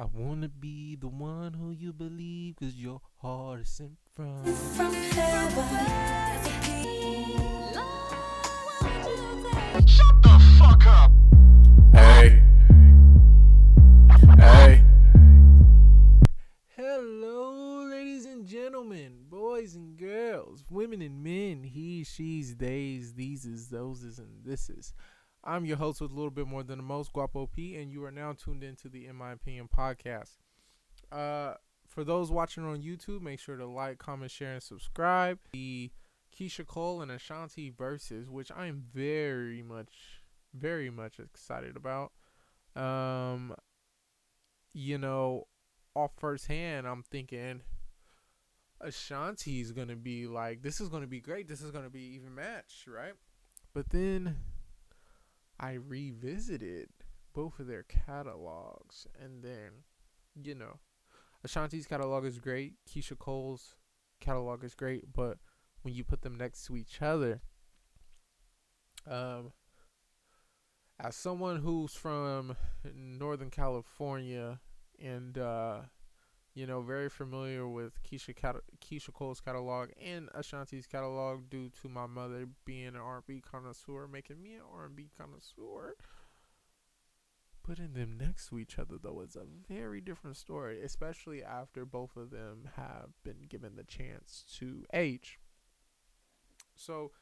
I wanna be the one who you believe, cause your heart is sent from. from heaven. Shut the fuck up! Hey. Hey. Hello, ladies and gentlemen, boys and girls, women and men, he, she's, theys, these is, those is, and this is. I'm your host with a little bit more than the most, Guapo P, and you are now tuned into the In My Opinion podcast. Uh, for those watching on YouTube, make sure to like, comment, share, and subscribe. The Keyshia Cole and Ashanti verses, which I am very much, very much excited about. Um, you know, off first hand, I'm thinking Ashanti's gonna be like, this is gonna be great. This is gonna be even match, right? But then I revisited both of their catalogs, and then, you know, Ashanti's catalog is great. Keyshia Cole's catalog is great, but when you put them next to each other, um, as someone who's from Northern California and uh, you know very familiar with Keyshia cat- Keyshia Cole's catalog and Ashanti's catalog due to my mother being an R&B connoisseur, making me an R&B connoisseur. Putting them next to each other though is a very different story, especially after both of them have been given the chance to age. So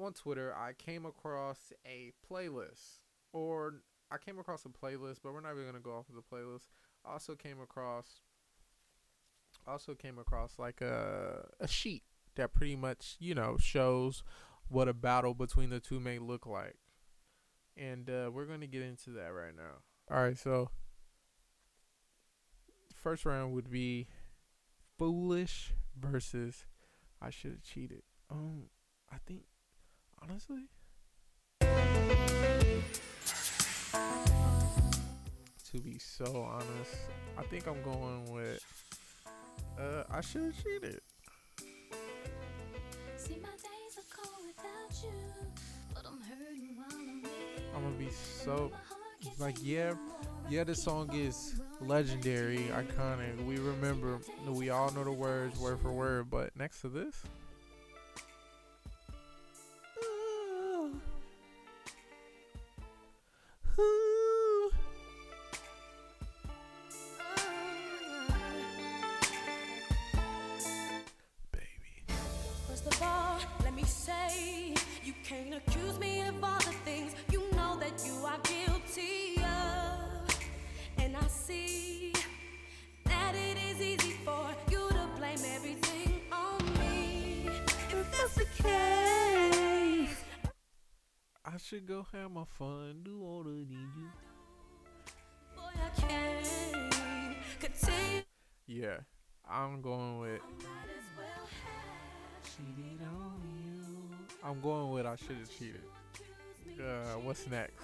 on Twitter, I came across a playlist, or I came across a playlist, but we're not even gonna go off of the playlist. I also came across, also came across like a a sheet that pretty much you know shows what a battle between the two may look like, and uh, we're gonna get into that right now. All right, so first round would be foolish versus I should have cheated. Um, I think honestly. To be so honest, I think I'm going with. Uh, I should have cheated. See, my days are cold without you, but I'm hurting while I'm with I'm gonna be so My heart can't like yeah, yeah. This song is legendary, iconic. We remember, we all know the words word for word. But next to this. First of all, let me say, you can't accuse me of all the things you know that you are guilty of. And I see that it is easy for you to blame everything on me. If that's the case, I should go have my fun, do all the need you. boy, I can't continue. Yeah, I'm going with cheated on you. I'm going with I should have cheated. Uh, what's next?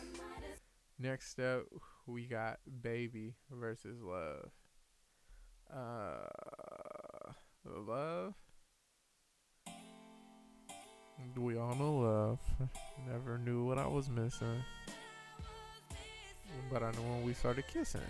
Next up, we got Baby versus Love. Uh, Love. We all know Love. Never knew what I was missing, but I knew when we started kissing.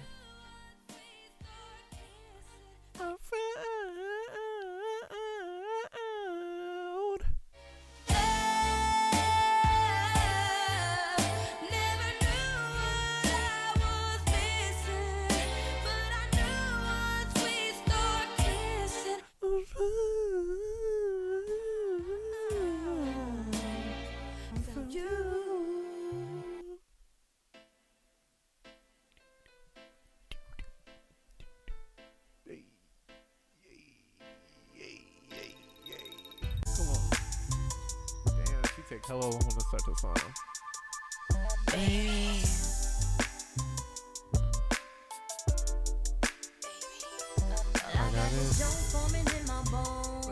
Damn, she take hella long to start the song. I got it. Jones forming in my bones.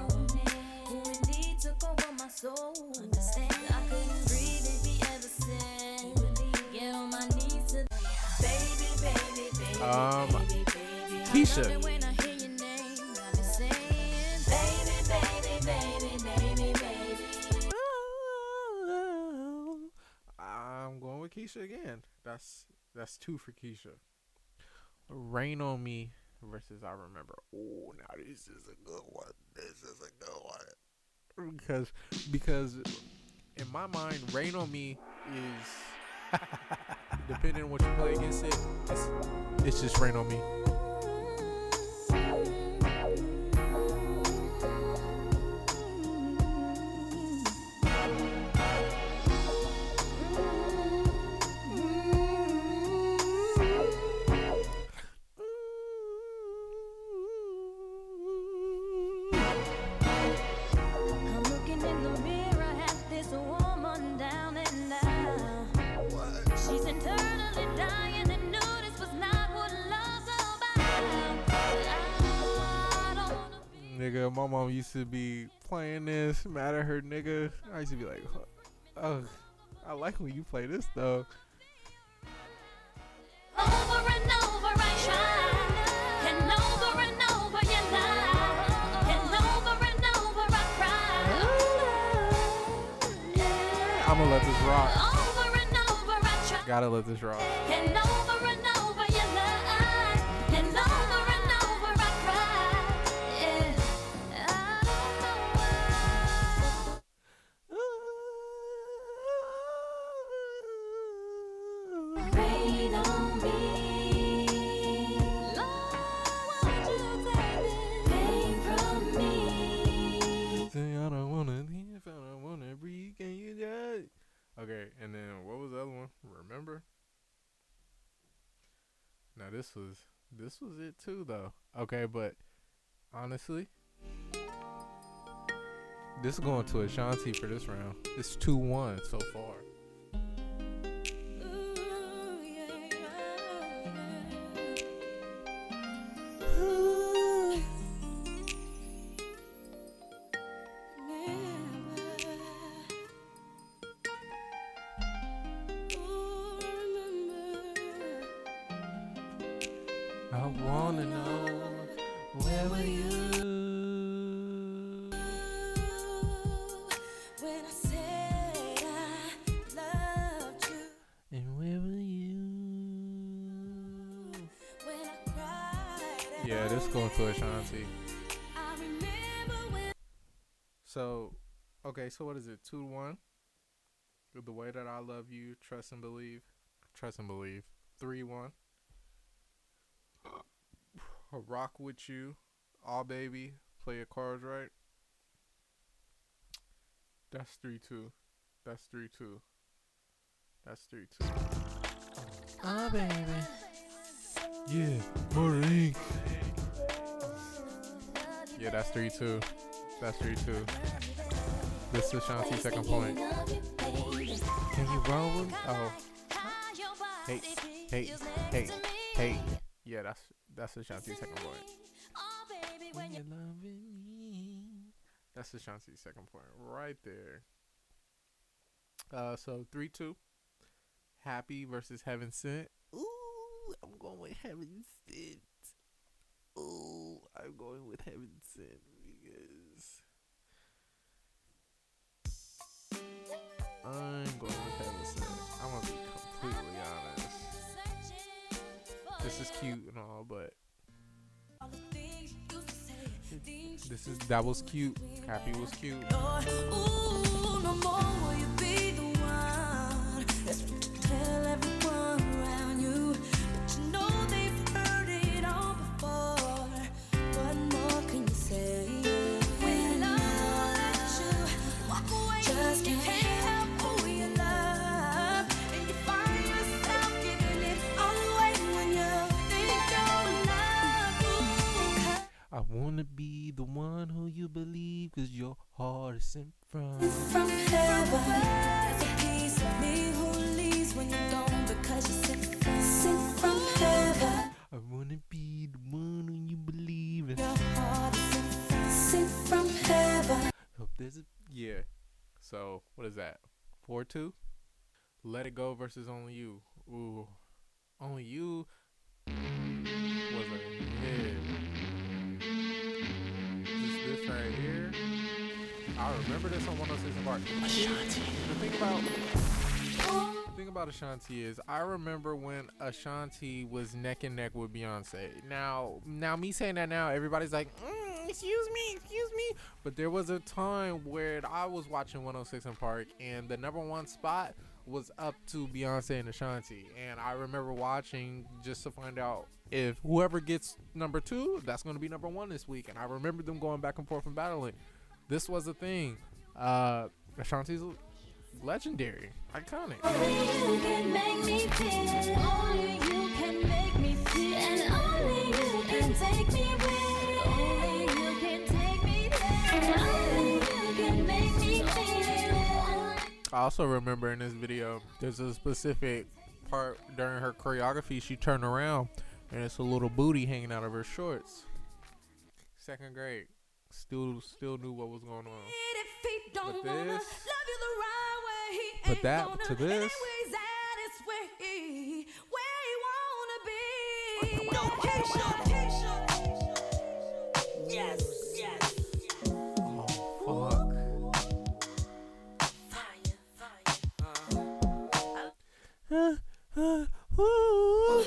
Who indeed took over my soul. Understand? I couldn't breathe if he ever said. Get on my knees to baby, baby, baby, Um, baby, baby. Keyshia. Again. That's that's two for Keyshia. Rain on Me versus I Remember. Oh, now this is a good one. This is a good one. Because because in my mind, Rain on Me is depending on what you play against it, it's, it's just Rain on Me. Nigga, my mom used to be playing this, mad at her nigga. I used to be like, oh, I like when you play this though. over and over I try, and over and over you lie, and over and over I cry. I'ma let this rock. Over and over I try. Gotta let this rock. This was it too though. Okay, but honestly, this is going to Ashanti for this round. It's two one so far. Going to Ashanti. So, okay, so what is it? Two to one. The way that I love you, trust and believe, trust and believe. Three one. Rock with you, all baby, play your cards right. That's three two. That's three two. That's three two. Ah baby. Yeah, more ink. Yeah, that's three two. That's three two. This is Shanti's second point. Can you roll with? Oh, hey, hey, hey, hey. Yeah, that's that's Ashanti's second point. When you're loving me. That's Ashanti's second point right there. Uh, so three two. Happy versus Heaven Sent. Ooh, I'm going with Heaven Sent. I'm going with Heaven Sent because I'm going with Heaven Sent. I'm gonna be completely honest. This is cute and all, but this is that was cute. Happy was cute. Ooh, no the one who you believe, cause your heart is sent from. from heaven. A piece of me who leaves when you're gone because you're sent from, sent from heaven. I wanna be the one who you believe in. Your heart is sent from, sent from heaven. Hope there's a yeah. So what is that? Four two. Let it go versus only you. Ooh, only you was a hit. Right here. I remember this on 106 and Park. Ashanti. The thing about the thing about Ashanti is I remember when Ashanti was neck and neck with Beyonce. Now, now me saying that now, everybody's like, mm, "Excuse me, excuse me," but there was a time where I was watching 106 in Park, and the number one spot was up to Beyonce and Ashanti, and I remember watching just to find out if whoever gets number two, that's going to be number one this week, and I remember them going back and forth and battling. This was a thing. Uh, Ashanti's legendary, iconic. Only you can make me feel. Only you can make me feel. And only you can take me where. Only you can take me there. Only you can make me feel. I also remember in this video, there's a specific part during her choreography. She turned around, and it's a little booty hanging out of her shorts. Second grade, still still knew what was going on. If But this- love you the right way, he But that- gonna. to this- Anyways, that is where he, where he wanna be. No, Keyshia, Keyshia. Yes, yes. Oh fuck. Fire, fire. Uh, uh, ooh, ooh,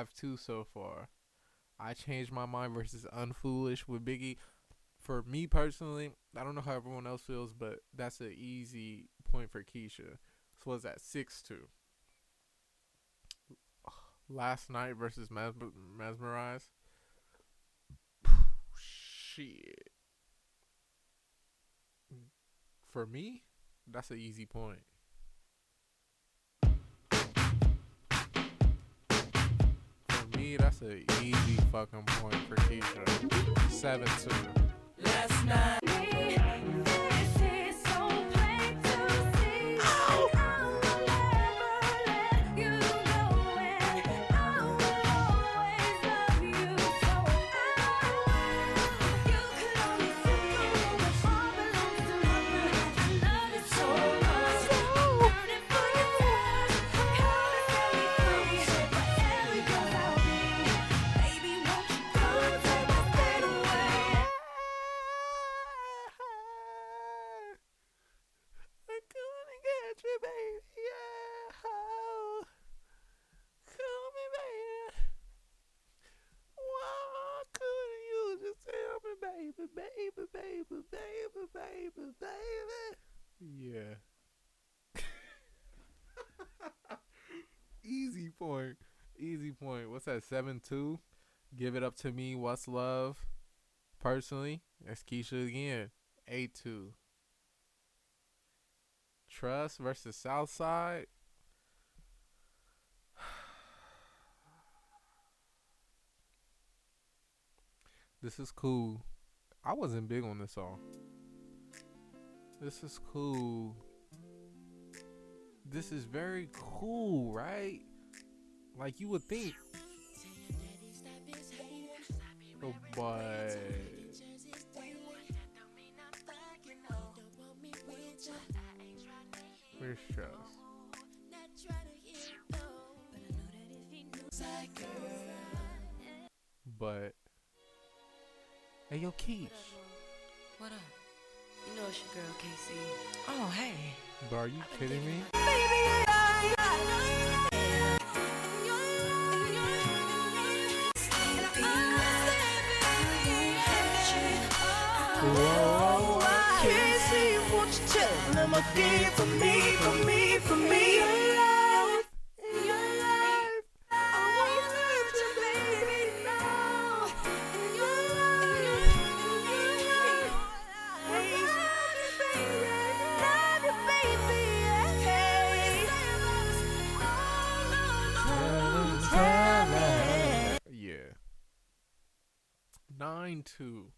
five two so far. I changed my mind versus Unfoolish with Biggie. For me personally, I don't know how everyone else feels, but that's an easy point for Keyshia. So was at six two. Last night versus Mes- Mesmerize. Shit. For me, that's an easy point. That's an easy fucking point for Keyshia. Seven two. Last night. What's that? Seven two. Give it up to me. What's love? Personally, that's Keyshia again. Eight two. Trust versus Southside. This is cool. I wasn't big on this song. This is cool. This is very cool, right? Like you would think. Oh, but where's Trust? But hey, yo, Keish, What up? You know it's your girl, Casey. Oh, hey. bro, are you kidding me? Casey, for me, for me, for me? Yeah. Nine two.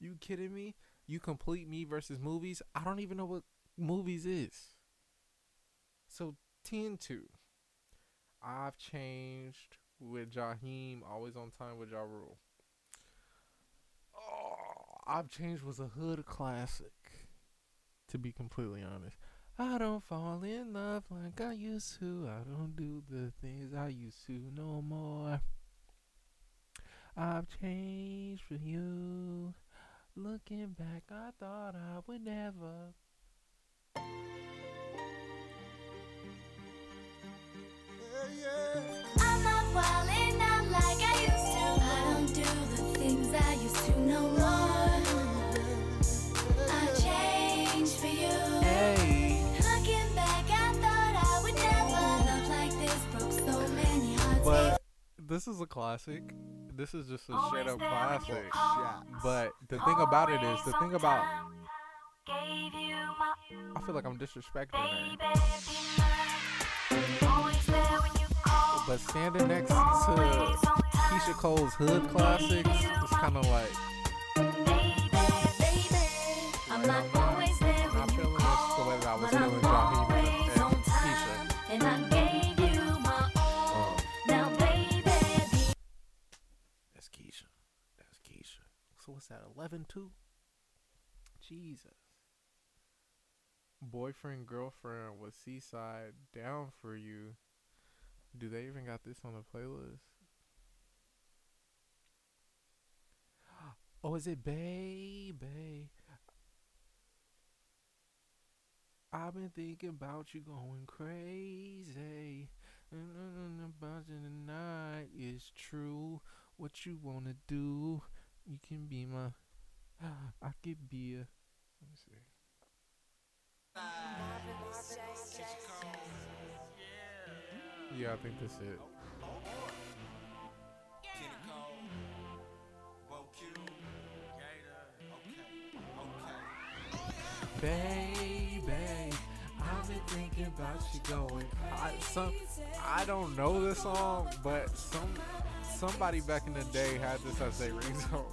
You kidding me? You complete me versus movies. I don't even know what movies is. So 10 2. I've changed with Jaheim, always on time with Ja Rule. Oh, I've changed was a hood classic. To be completely honest. I don't fall in love like I used to. I don't do the things I used to no more. I've changed for you. Looking back, I thought I would never. This. Broke so many hearts. But this is a classic. This is just a straight up classic. But the thing about it is, the thing about. I feel like I'm disrespecting that. But standing next to Keyshia Cole's Hood Classics is kind of like. I'm like, not always there I'm not when you feeling this the way that I was but feeling I'm Jaheim and, always and on Keyshia. time. And I gave you my all. Oh. Now, baby, That's Keyshia. That's Keyshia. So what's that? Eleven two. Jesus. Boyfriend girlfriend with C-Side down for you. Do they even got this on the playlist? Oh, is it baby? I've been thinking about you going crazy. Mm, About you tonight is true. What you wanna do? You can be my. I could be a. Let me see. Yeah, I think that's it. Baby, I've been thinking about you going. I some I don't know this song, but some somebody back in the day had this as their ringtone.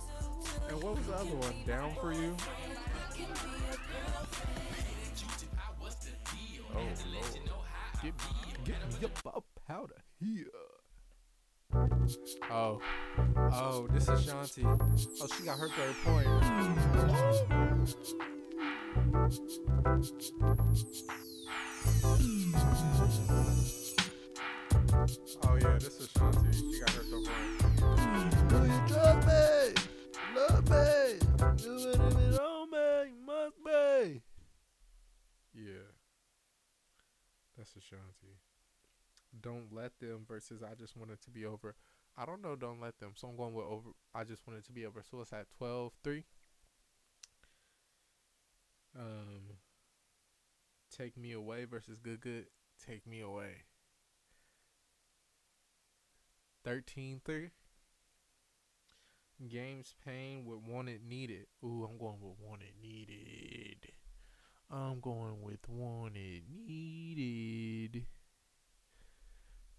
And what was the other one? Down for you? Oh. Oh, this is Shanti. Oh, she got her third point. Hmm. Don't let them versus I just want it to be over. I don't know, don't let them. So I'm going with over I just want it to be over. So it's at 12 3. Um Take Me Away versus Good Good. Take Me Away. 13 3. Games Pain with Wanted Needed. Ooh, I'm going with Wanted Needed. I'm going with Wanted Needed.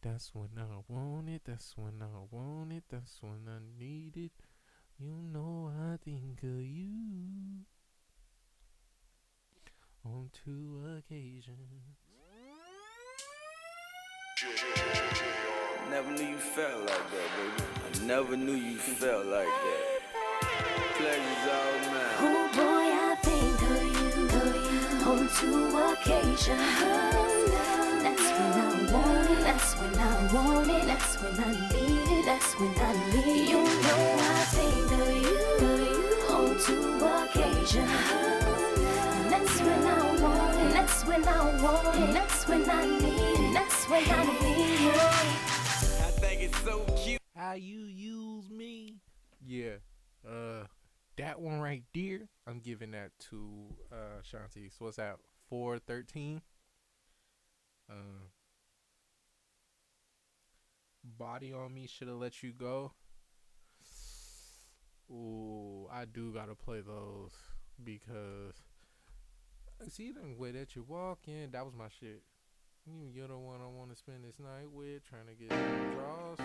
That's when I want it. That's when I want it. That's when I need it. You know I think of you on two occasions. Never knew you felt like that, baby. I never knew you felt like that. Pleasure's all mine. Oh boy, I think of you on two occasions. That's when I want it. That's when I need it. That's when I need it. You know I think of you on two occasions. That's when I want it. That's when I want it. That's when I need it. That's when I need it. I think it's so cute. How you use me? Yeah. Uh that one right there, I'm giving that to uh Shanti. So what's that? Four thirteen. Uh Body on me should have let you go. Ooh, I do gotta play those because see the way that you're walking, that was my shit. You, you're the one I want to spend this night with, trying to get draws.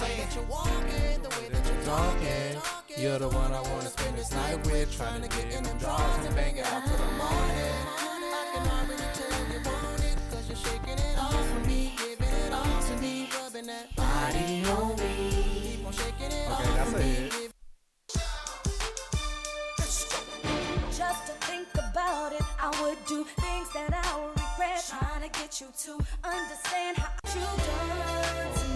Way that you're walking, the way that you're talking. You're the one I wanna spend this night with, trying to get in them drawers and bang it out till the morning. I can already tell you want it, cause you're shaking it off for me, giving it all to me, rubbing that body on me. Keep on shaking it Okay, that's a hit. Just to think about it, I would do things that I would regret. Trying to get you to understand how you done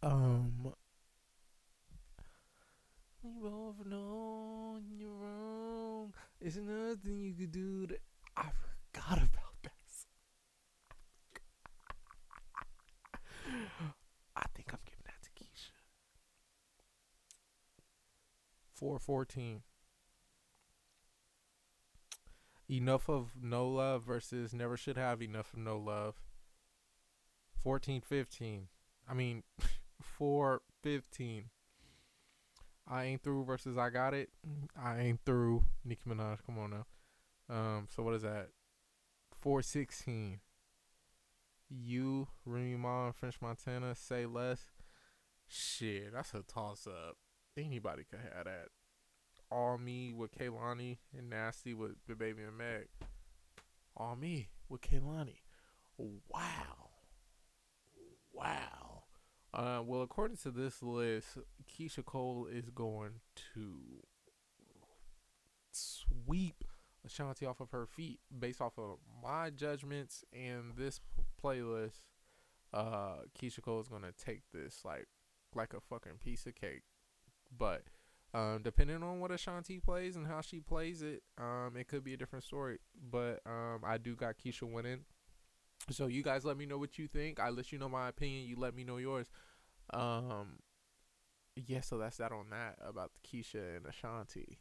Um, we both know you're wrong. There's nothing you could do to. I forgot about this. I think I'm giving that to Keyshia. Four fourteen. Enough of no love versus never should have enough of no love. Fourteen fifteen. I mean, four fifteen. I ain't through versus I got it. I ain't through. Nicki Minaj, come on now. Um, so what is that? Four sixteen. You, Remy Ma, French Montana, say less. Shit, that's a toss up. Anybody could have that. All me with Kehlani and Nasty with the baby and Meg. All me with Kehlani. Wow. Wow. Uh, well, according to this list, Keyshia Cole is going to sweep Ashanti off of her feet based off of my judgments and this playlist. Uh, Keyshia Cole is gonna take this like like a fucking piece of cake, but um, depending on what Ashanti plays and how she plays it, um, it could be a different story. But um, I do got Keyshia winning. So you guys let me know what you think. I let you know my opinion. You let me know yours. Um, yeah. So that's that on that about the Keyshia and Ashanti.